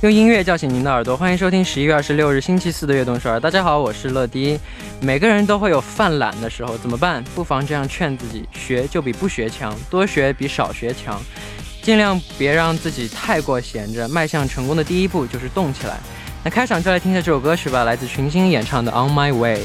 用音乐叫醒您的耳朵，欢迎收听十一月二十六日星期四的悦动首尔。大家好，我是乐迪。每个人都会有犯懒的时候，怎么办？不妨这样劝自己：学就比不学强，多学比少学强。尽量别让自己太过闲着，迈向成功的第一步就是动起来。那开场就来听一下这首歌曲吧，来自群星演唱的《On My Way》。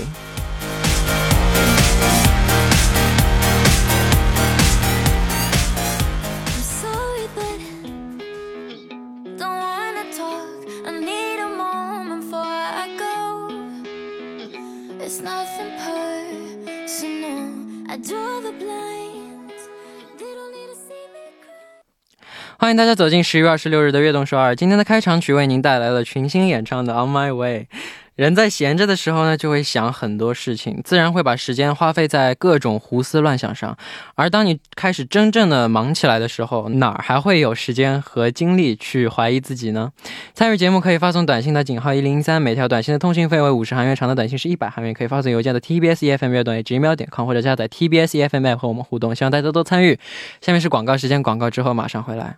欢迎大家走进十一月二十六日的悦动首尔。今天的开场曲为您带来了群星演唱的《On My Way》。人在闲着的时候呢，就会想很多事情，自然会把时间花费在各种胡思乱想上。而当你开始真正的忙起来的时候，哪儿还会有时间和精力去怀疑自己呢？参与节目可以发送短信的井号一零三，每条短信的通讯费为五十韩元，长的短信是一百韩元。可以发送邮件的 tbs efm 乐短 gmail 点 com 或者加载 tbs efm app 和我们互动。希望大家多多参与。下面是广告时间，广告之后马上回来。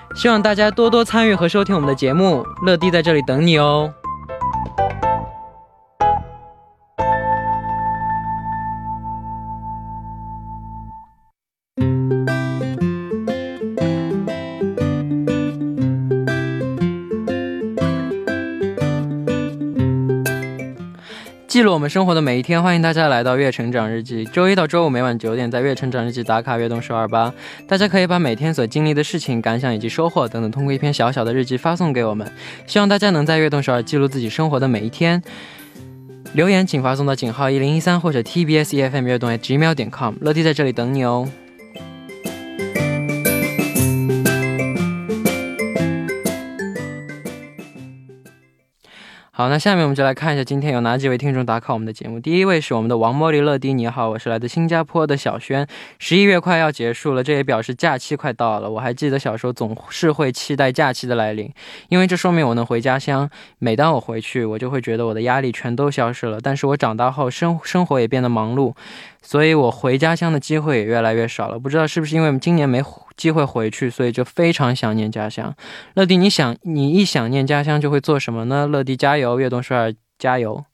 希望大家多多参与和收听我们的节目。乐迪在这里等你哦。记录我们生活的每一天，欢迎大家来到月成长日记。周一到周五每晚九点，在月成长日记打卡悦动十二八。大家可以把每天所经历的事情、感想以及收获等等，通过一篇小小的日记发送给我们。希望大家能在悦动十二记录自己生活的每一天。留言请发送到井号一零一三或者 TBS EFM 悦动 gmail 点 com。乐迪在这里等你哦。好，那下面我们就来看一下今天有哪几位听众打卡我们的节目。第一位是我们的王茉莉乐迪，你好，我是来自新加坡的小轩。十一月快要结束了，这也表示假期快到了。我还记得小时候总是会期待假期的来临，因为这说明我能回家乡。每当我回去，我就会觉得我的压力全都消失了。但是我长大后生生活也变得忙碌。所以我回家乡的机会也越来越少了，不知道是不是因为今年没机会回去，所以就非常想念家乡。乐迪，你想你一想念家乡就会做什么呢？乐迪加油，悦动帅加油，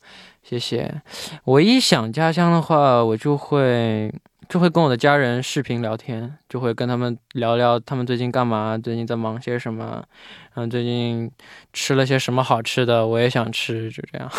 谢谢。我一想家乡的话，我就会就会跟我的家人视频聊天，就会跟他们聊聊他们最近干嘛，最近在忙些什么，嗯，最近吃了些什么好吃的，我也想吃，就这样。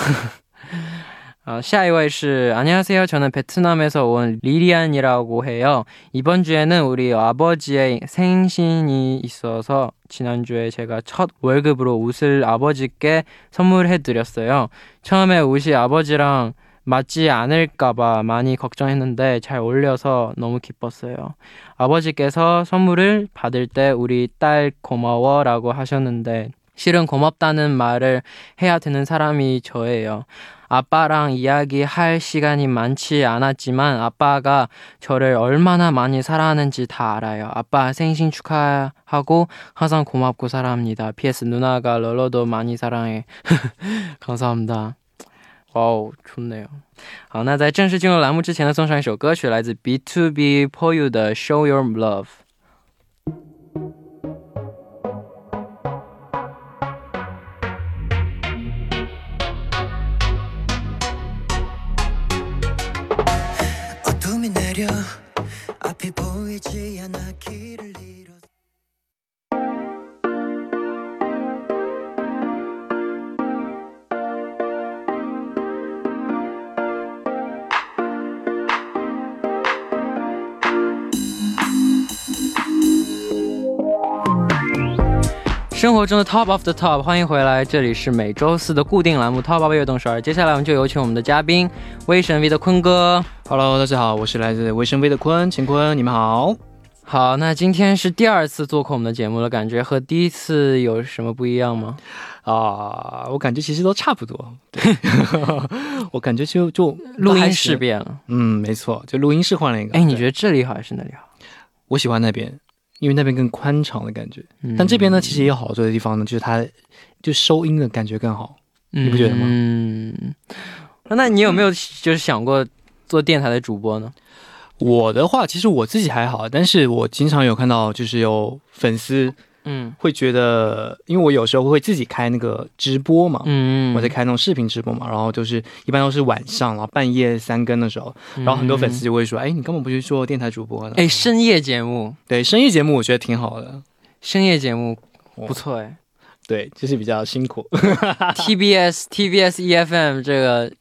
어, 下一位是 안녕하세요. 저는 베트남에서 온 리리안이라고 해요. 이번 주에는 우리 아버지의 생신이 있어서 지난주에 제가 첫 월급으로 옷을 아버지께 선물해 드렸어요. 처음에 옷이 아버지랑 맞지 않을까봐 많이 걱정했는데 잘 어울려서 너무 기뻤어요. 아버지께서 선물을 받을 때 우리 딸 고마워라고 하셨는데 실은 고맙다는 말을 해야 되는 사람이 저예요. 아빠랑 이야기할 시간이 많지 않았지만 아빠가 저를 얼마나 많이 사랑하는지 다 알아요. 아빠 생신 축하하고 항상 고맙고 사랑합니다. PS 누나가 럴러도 많이 사랑해. 감사합니다. 와우 좋네요. 好，那在正式进入栏目之前呢，送上一首歌曲，来自 B2B For You 的 Show Your Love。 生活中的 Top of the Top，欢迎回来，这里是每周四的固定栏目 Top of 悦动十二。接下来我们就有请我们的嘉宾威神 V 的坤哥。Hello，大家好，我是来自维生 V 的坤，秦坤，你们好。好，那今天是第二次做客我们的节目了，感觉和第一次有什么不一样吗？啊、我感觉其实都差不多。对 我感觉就就录音室变了。嗯，没错，就录音室换了一个。哎，你觉得这里好还是那里好？我喜欢那边，因为那边更宽敞的感觉。嗯但这边呢，其实也有好处的地方呢，就是它就收音的感觉更好。你不觉得吗嗯，那你有没有就是想过做电台的主播呢？我的话，其实我自己还好，但是我经常有看到，就是有粉丝嗯会觉得，因为我有时候会自己开那个直播嘛，嗯，我在开那种视频直播嘛，然后就是一般都是晚上，然后半夜三更的时候，然后很多粉丝就会说，哎，你根本不去做电台主播呢？嗯哎，深夜节目，对，深夜节目我觉得挺好的，深夜节目哦不错哎。对，就是比较辛苦 TBS TBS EFM 这个，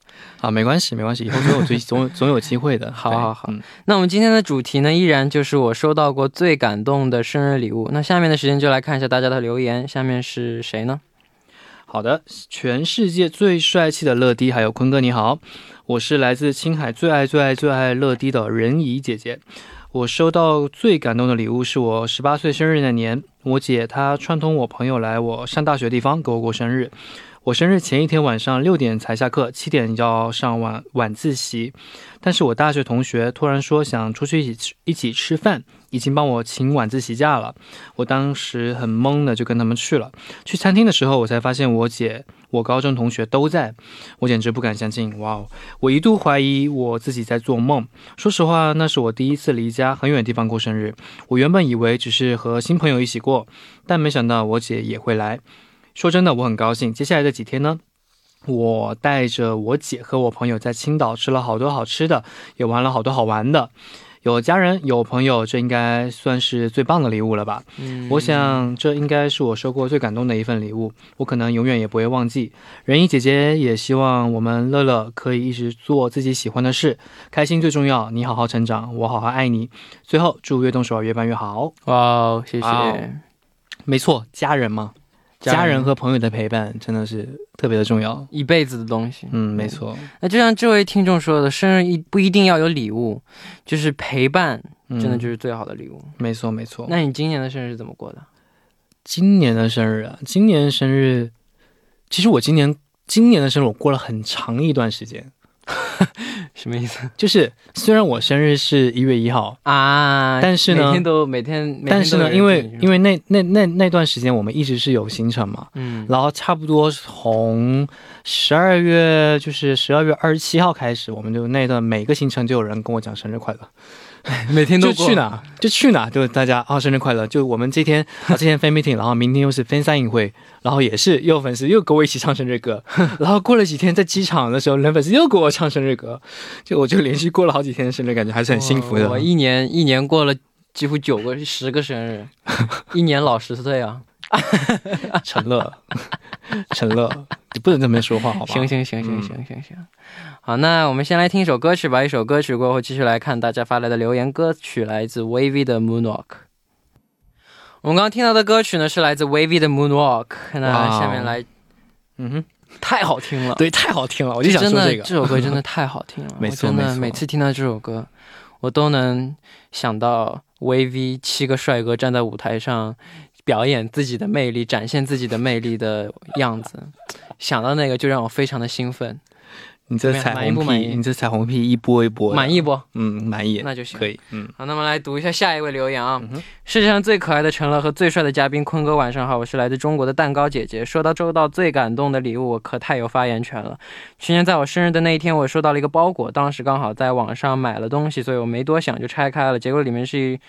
啊，没关系，没关系，以后总有总总总有机会的。好好好嗯那我们今天的主题呢，依然就是我收到过最感动的生日礼物。那下面的时间就来看一下大家的留言。下面是谁呢？好的，全世界最帅气的乐迪，还有坤哥你好，我是来自青海最爱最爱最爱乐迪的仁怡姐姐。我收到最感动的礼物是我十八岁生日那年，我姐她串通我朋友来我上大学的地方给我过生日。我生日前一天晚上六点才下课，七点要上晚晚自习。但是我大学同学突然说想出去一起吃一起吃饭，已经帮我请晚自习假了。我当时很懵的就跟他们去了。去餐厅的时候，我才发现我姐、我高中同学都在，我简直不敢相信。哇哦！我一度怀疑我自己在做梦。说实话，那是我第一次离家很远的地方过生日。我原本以为只是和新朋友一起过，但没想到我姐也会来。说真的，我很高兴。接下来的几天呢，我带着我姐和我朋友在青岛吃了好多好吃的，也玩了好多好玩的。有家人，有朋友，这应该算是最棒的礼物了吧？嗯我想这应该是我收过最感动的一份礼物，我可能永远也不会忘记。仁义姐姐也希望我们乐乐可以一直做自己喜欢的事，开心最重要。你好好成长，我好好爱你。最后祝悦动手越办越好。哇哦，谢谢。没错，家人嘛，家人和朋友的陪伴真的是特别的重要。一辈子的东西。嗯，没错，那就像这位听众说的，生日一不一定要有礼物，就是陪伴，嗯真的就是最好的礼物。没错没错。那你今年的生日是怎么过的？今年的生日啊，今年生日，其实我今年今年的生日我过了很长一段时间。什么意思？就是虽然我生日是一月一号，啊？但是呢每天都每天，每天但是呢，因为因为那那那那段时间我们一直是有行程嘛，嗯，然后差不多从十二月就是十二月二十七号开始，我们就那段每个行程就有人跟我讲生日快乐，每天都就去哪？就去哪，就大家啊生日快乐，就我们这天 啊这天 fan meeting，然后明天又是 fan 散影会，然后也是又有粉丝又跟我一起唱生日歌，然后过了几天在机场的时候，人粉丝又给我唱生日歌，就我就连续过了好几天的生日，感觉还是很幸福的。我。我一年一年过了几乎九个十个生日，一年老十岁啊！陈乐，陈乐，你不能这么说话，好吧？行行行行嗯行行行，好，那我们先来听一首歌曲吧。一首歌曲过后，继续来看大家发来的留言。歌曲来自 Wavy 的 Moonwalk。我们刚刚听到的歌曲呢，是来自 Wavy 的 Moonwalk。那下面来，嗯哼，太好听了，对，太好听了，我就想真的说这个。这首歌 真的太好听了。没错我真的每次听到这首歌，我都能想到 Wavy 七个帅哥站在舞台上表演自己的魅力，展现自己的魅力的样子。想到那个就让我非常的兴奋，你这彩虹屁，你这彩虹屁一波一波，满意不？嗯，满意，那就行可以，嗯，好，那么来读一下下一位留言啊。嗯世界上最可爱的陈乐和最帅的嘉宾坤哥，晚上好，我是来自中国的蛋糕姐姐。说到收到最感动的礼物，我可太有发言权了。去年在我生日的那一天，我收到了一个包裹，当时刚好在网上买了东西，所以我没多想就拆开了，结果里面是一。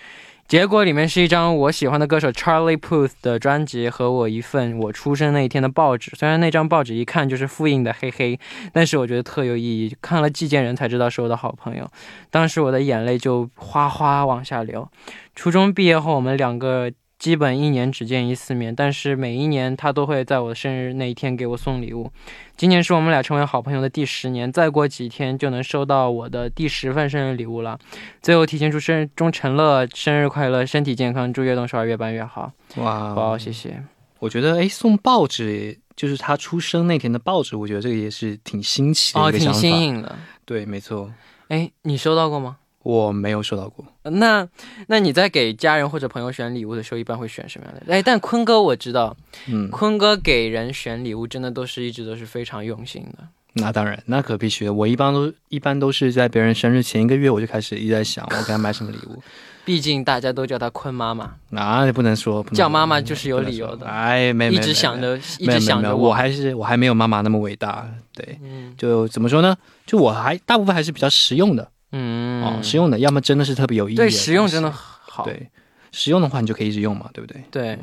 结果里面是一张我喜欢的歌手 Charlie Puth 的专辑和我一份我出生那一天的报纸。虽然那张报纸一看就是复印的，嘿嘿，但是我觉得特有意义。看了寄件人才知道是我的好朋友。当时我的眼泪就哗哗往下流。初中毕业后，我们两个基本一年只见一次面，但是每一年他都会在我生日那一天给我送礼物。今年是我们俩成为好朋友的第十年，再过几天就能收到我的第十份生日礼物了。最后提前祝生日钟成乐生日快乐，身体健康，祝越动少儿越办越好。哇，好，谢谢。我觉得，哎，送报纸，就是他出生那天的报纸，我觉得这个也是挺新奇的哦，挺。新颖的。对，没错，哎，你收到过吗？我没有收到过。那那你在给家人或者朋友选礼物的时候，一般会选什么样的？哎，但坤哥我知道，嗯，坤哥给人选礼物真的都是一直都是非常用心的。那当然，那可必须的。我一般都一般都是在别人生日前一个月，我就开始一直在想我给他买什么礼物。毕竟大家都叫她坤妈妈，那不能说，叫妈妈就是有理由的。哎，没没一直想着，一直想着我还是我还没有妈妈那么伟大。对，嗯就怎么说呢？就我还大部分还是比较实用的嗯哦，实用的，要么真的是特别有意义的对。实用真的好。对，实用的话你就可以一直用嘛，对不对？对，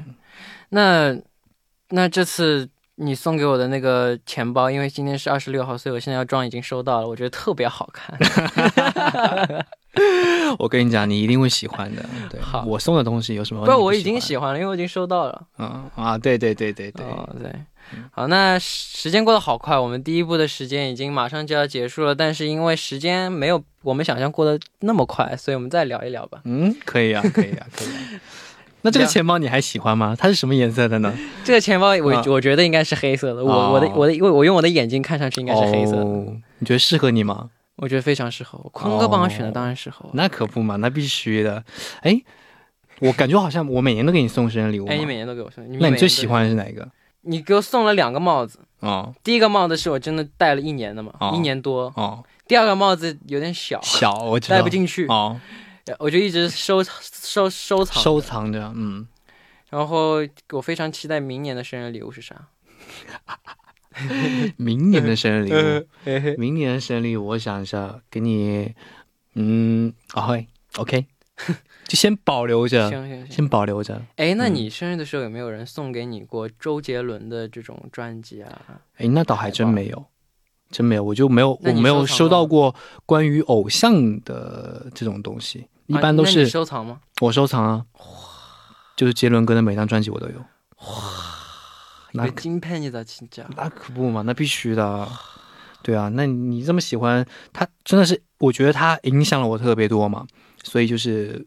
那那这次你送给我的那个钱包，因为今天是二十六号，所以我现在要装已经收到了，我觉得特别好看。我跟你讲，你一定会喜欢的。对好，我送的东西有什么？不是，我已经喜喜欢了，因为我已经收到了。嗯啊，对对对对对，哦，对，好，那时间过得好快，我们第一部的时间已经马上就要结束了，但是因为时间没有我们想象过得那么快，所以我们再聊一聊吧。嗯，可以啊，可以啊，可以啊。那这个钱包你还喜欢吗？它是什么颜色的呢？这个钱包我、啊我觉得应该是黑色的，我、哦我的我的因为我用我的眼睛看上去应该是黑色的，哦你觉得适合你吗？我觉得非常适合我。坤哥帮我选的，哦当然适合我。那可不嘛，那必须的。哎，我感觉好像我每年都给你送生日礼物嘛。哎，你每年都给我送，你那你最喜欢的是哪一个？你给我送了两个帽子，哦第一个帽子是我真的戴了一年的嘛，哦一年多。哦，第二个帽子有点小，小我戴不进去，哦，我就一直收收收藏。收藏着，嗯，然后我非常期待明年的生日礼物是啥？明年的生日礼物，嘿嘿明年的生日礼物，我想一下，给你，嗯，啊会，OK，就先保留着，行行行。先保留着。哎，那嗯你生日的时候有没有人送给你过周杰伦的这种专辑啊？哎，那倒还真没有，真没有，我就没有，我没有收到过关于偶像的这种东西，一般都是你收藏吗？我收藏啊，就是杰伦哥的每张专辑我都有。哇那个金佩你的亲家。那可不嘛，那必须的啊。对啊，那你这么喜欢他，真的是我觉得他影响了我特别多嘛，所以就是、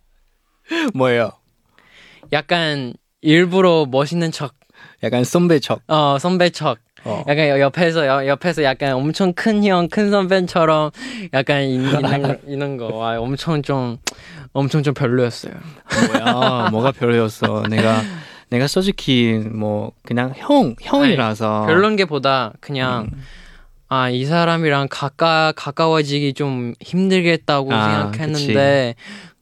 뭐예요? 약간 일부러 멋있는 척, 약간 선배 척. 어, 선배 척. 어. 약간 여- 옆에서 여- 옆에서 약간 엄청 큰 형, 큰 선배처럼 약간 있, 있는 거, 있는 거. 와, 엄청 좀 엄청 좀 별로였어요. 뭐야? 뭐가 별로였어? 내가 내가 솔직히 뭐 그냥 형 형이라서 별론 게보다 그냥 음. 아, 이 사람이랑 가까 가까워지기 좀 힘들겠다고 아, 생각했는데 그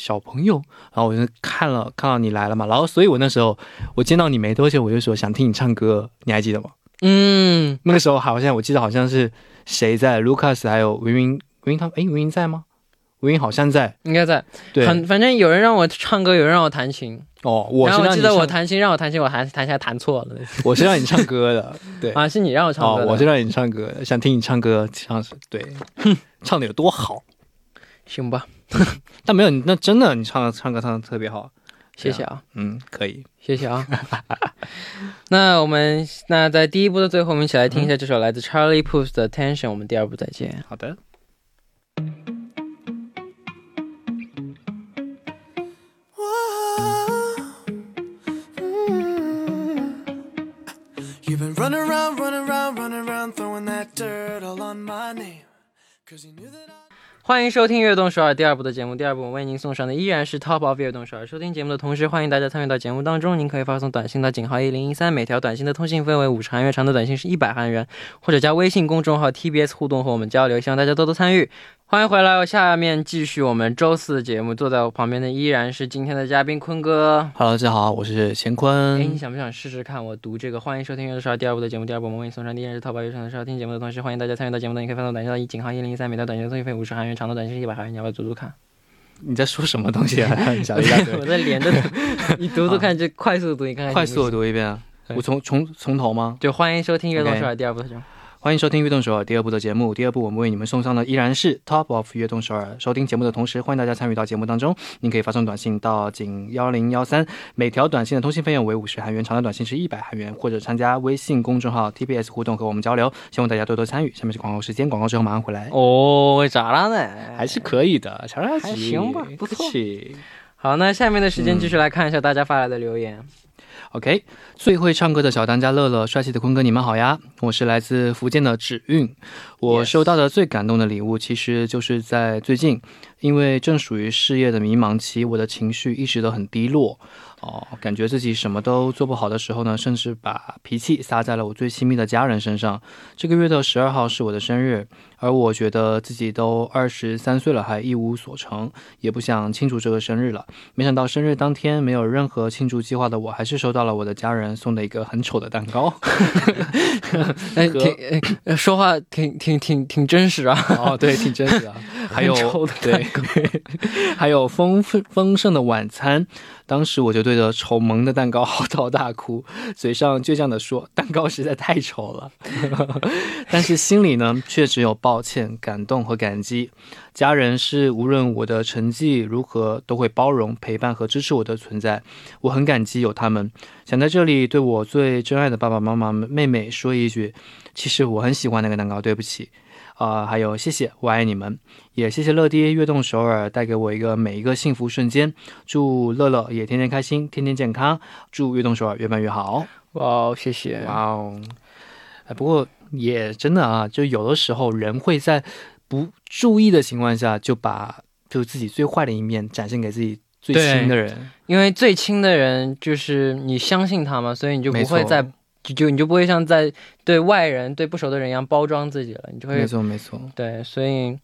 小朋友，然后我就看了看到你来了嘛，然后所以我那时候我见到你没多久，我就说想听你唱歌，你还记得吗？嗯，那个时候好像我记得好像是谁在，Lucas 还有维云维云他们，哎，维云在吗？维云好像在，应该在。对，反反正有人让我唱歌，有人让我弹琴。哦，我然后我记得我弹琴，让我弹琴，我还弹起来弹错了。我是让你唱歌的，对，啊，是你让我唱歌哦，我是让你唱歌的，想听你唱歌，唱对，哼 唱的有多好，行吧，但没有你那真的你唱唱歌唱的特别好，谢谢啊，嗯，可以，谢谢啊。那我们那在第一部的最后，我们一起来听一下这首来自 Charlie Puth 的《Tension》。我们第二部再见。好的。欢迎收听《悦动首尔》第二部的节目。第二部我为您送上的依然是 Top of 悦动首尔。收听节目的同时，欢迎大家参与到节目当中。您可以发送短信到井号一零一三，每条短信的通信费为五十韩元，长的短信是一百韩元，或者加微信公众号 TBS 互动和我们交流。希望大家多多参与。欢迎回来，下面继续我们周四的节目。坐在我旁边的依然是今天的嘉宾坤哥。Hello，大家好，我是乾坤。哎，你想不想试试看我读这个？欢迎收听《月的十二》第二部的节目。第二部我们为你送上第一是淘宝月上的十二听节目的同时，欢迎大家参与到节目当中，你可以发送短信到一井号一零一三，每条短信送一份五十韩元，长的短信是一百韩元。你要不要读读看？你在说什么东西啊？讲了一下我，在连着读，你读读看，就快速读，你看看 快速读一遍啊。我从从从头吗？就欢迎收听《月动 OK 首尔》第二部的节目。欢迎收听《悦动首尔》第二部的节目。第二部我们为你们送上的依然是 Top of 悦动首尔。收听节目的同时，欢迎大家参与到节目当中。您可以发送短信到井幺零幺三，每条短信的通信费用为五十韩元，长的短信是一百韩元，或者参加微信公众号 TBS 互动和我们交流。希望大家多多参与。下面是广告时间，广告之后马上回来。哦，咋了呢？还是可以的，乔拉还行吧不错好，那下面的时间继续来看一下大家发来的留言。OK，最会唱歌的小当家乐乐，帅气的坤哥，你们好呀！我是来自福建的芷韵。我收到的最感动的礼物，其实就是在最近，因为正属于事业的迷茫期，我的情绪一直都很低落。哦，感觉自己什么都做不好的时候呢，甚至把脾气撒在了我最亲密的家人身上。这个月的十二号是我的生日，而我觉得自己都二十三岁了，还一无所成，也不想庆祝这个生日了。没想到生日当天没有任何庆祝计划的我，还是收到了我的家人送的一个很丑的蛋糕。哎，和挺哎呃说话挺挺挺挺真实啊。哦，对，挺真实的。还有对，还有丰丰盛的晚餐。当时我就对着丑萌的蛋糕嚎啕大哭，嘴上倔强地说：“蛋糕实在太丑了。”但是心里呢，却只有抱歉、感动和感激。家人是无论我的成绩如何，都会包容、陪伴和支持我的存在。我很感激有他们。想在这里对我最珍爱的爸爸妈妈、妹妹说一句：其实我很喜欢那个蛋糕，对不起。啊、还有谢谢，我爱你们，也谢谢乐爹悦动首尔带给我一个每一个幸福瞬间。祝乐乐也天天开心，天天健康。祝悦动首尔越办越好。哇哦，谢谢。哇哦！哎，不过也真的啊，就有的时候人会在不注意的情况下，就把就自己最坏的一面展现给自己最亲的人。因为最亲的人就是你相信他嘛，所以你就不会再就就你就不会像在对外人、对不熟的人一样包装自己了，你就会没错没错。对，所以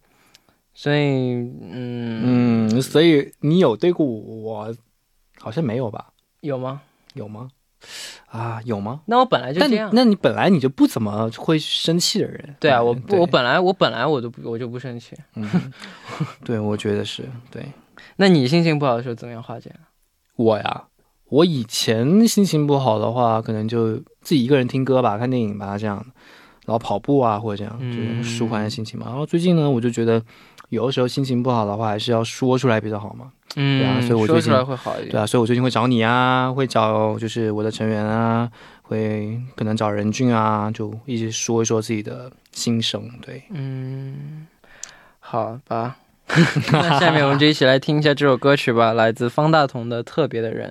所以嗯嗯，所以你有对过我？好像没有吧？有吗？有吗？啊，有吗？那我本来就这样。那你本来你就不怎么会生气的人。对啊，我我本来我本来我都不我就不生气。嗯，对，我觉得是对那你心情不好的时候怎么样化解？我呀。我以前心情不好的话，可能就自己一个人听歌吧，看电影吧，这样，然后跑步啊，或者这样，嗯就是舒缓一下心情嘛。然后最近呢，我就觉得有的时候心情不好的话，还是要说出来比较好嘛。嗯，对啊所以我说出最近来会好一点。对啊，所以我最近会找你啊，会找就是我的成员啊，会可能找任俊啊，就一直说一说自己的心声。对，嗯，好吧。那下面我们就一起来听一下这首歌曲吧，来自方大同的《特别的人》。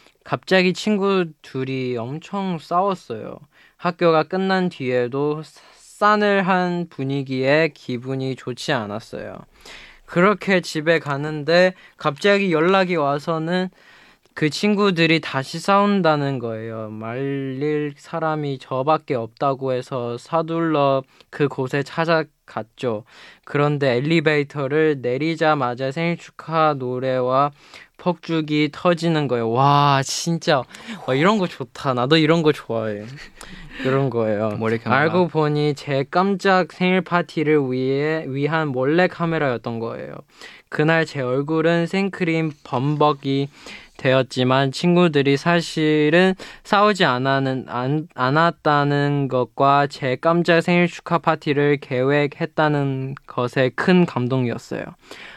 갑자기 친구 둘이 엄청 싸웠어요. 학교가 끝난 뒤에도 싸늘한 분위기에 기분이 좋지 않았어요. 그렇게 집에 가는데 갑자기 연락이 와서는 그 친구들이 다시 싸운다는 거예요. 말릴 사람이 저밖에 없다고 해서 사둘러 그 곳에 찾아갔죠. 그런데 엘리베이터를 내리자마자 생일 축하 노래와 폭죽이 터지는 거예요. 와, 진짜. 와, 이런 거 좋다. 나도 이런 거 좋아해. 이런 거예요. 알고 보니 제 깜짝 생일 파티를 위해 위한 몰래 카메라였던 거예요. 그날 제 얼굴은 생크림 범벅이 되었지만 친구들이 사실은 싸우지 않았는, 안, 않았다는 것과 제 깜짝 생일 축하 파티를 계획했다는 것에 큰 감동이었어요.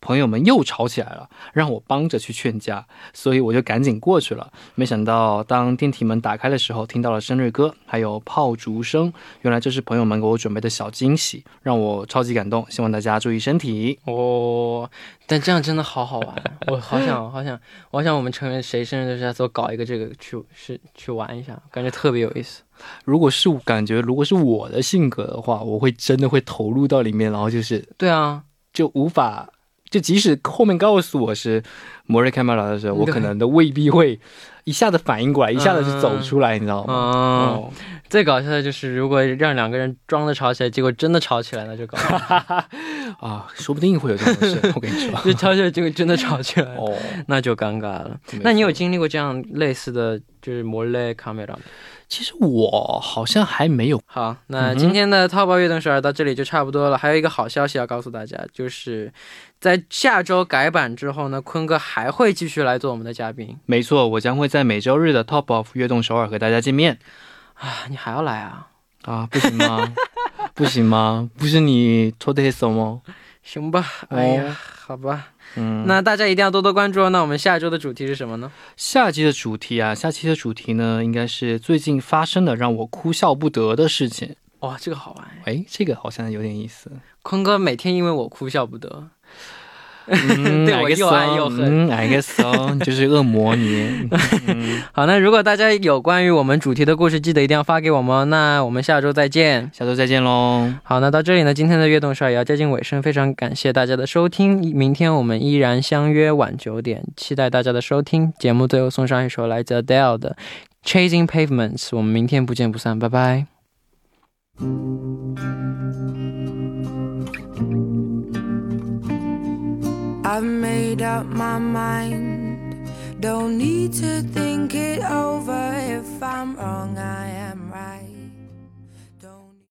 朋友们又吵起来了，让我帮着去劝架，所以我就赶紧过去了。没想到，当电梯门打开的时候，听到了生日歌，还有炮竹声。原来这是朋友们给我准备的小惊喜，让我超级感动。希望大家注意身体哦。但这样真的好好玩，我好想好想，我想我们成员谁生日的时候搞一个这个去是去玩一下，感觉特别有意思。如果是感觉，如果是我的性格的话，我会真的会投入到里面，然后就是对啊，就无法。就即使后面告诉我是摩瑞开麦拉的时候，我可能都未必会一下子反应过来，一下子就走出来，你知道吗？哦，最搞笑的就是如果让两个人装的吵起来，结果真的吵起来那，就搞 啊，说不定会有这种事。我跟你说，就吵起来结果真的吵起来，哦，那就尴尬了。那你有经历过这样类似的就是摩雷卡梅拉吗？其实我好像还没有。好，那今天的淘宝悦动首尔到这里就差不多了。还有一个好消息要告诉大家，就是在下周改版之后呢，坤哥还会继续来做我们的嘉宾。没错，我将会在每周日的 Top of 悦动首尔和大家见面。啊，你还要来啊？啊，不行吗？不行吗？不是你拖的黑手吗？行吧。哎呀，好吧。嗯，那大家一定要多多关注哦。那我们下周的主题是什么呢？下期的主题啊，下期的主题呢，应该是最近发生的让我哭笑不得的事情。哇，这个好玩哎，这个好像有点意思。坤哥每天因为我哭笑不得。对我又爱又恨，哪个怂就是恶魔你。好，那如果大家有关于我们主题的故事，记得一定要发给我们。那我们下周再见，下周再见喽。好，那到这里呢，今天的悦动少也要接近尾声，非常感谢大家的收听。明天我们依然相约晚九点，期待大家的收听。节目最后送上一首来自 Adele 的《Chasing Pavements》，我们明天不见不散，拜拜。I've made up my mind. Don't need to think it over. If I'm wrong, I am.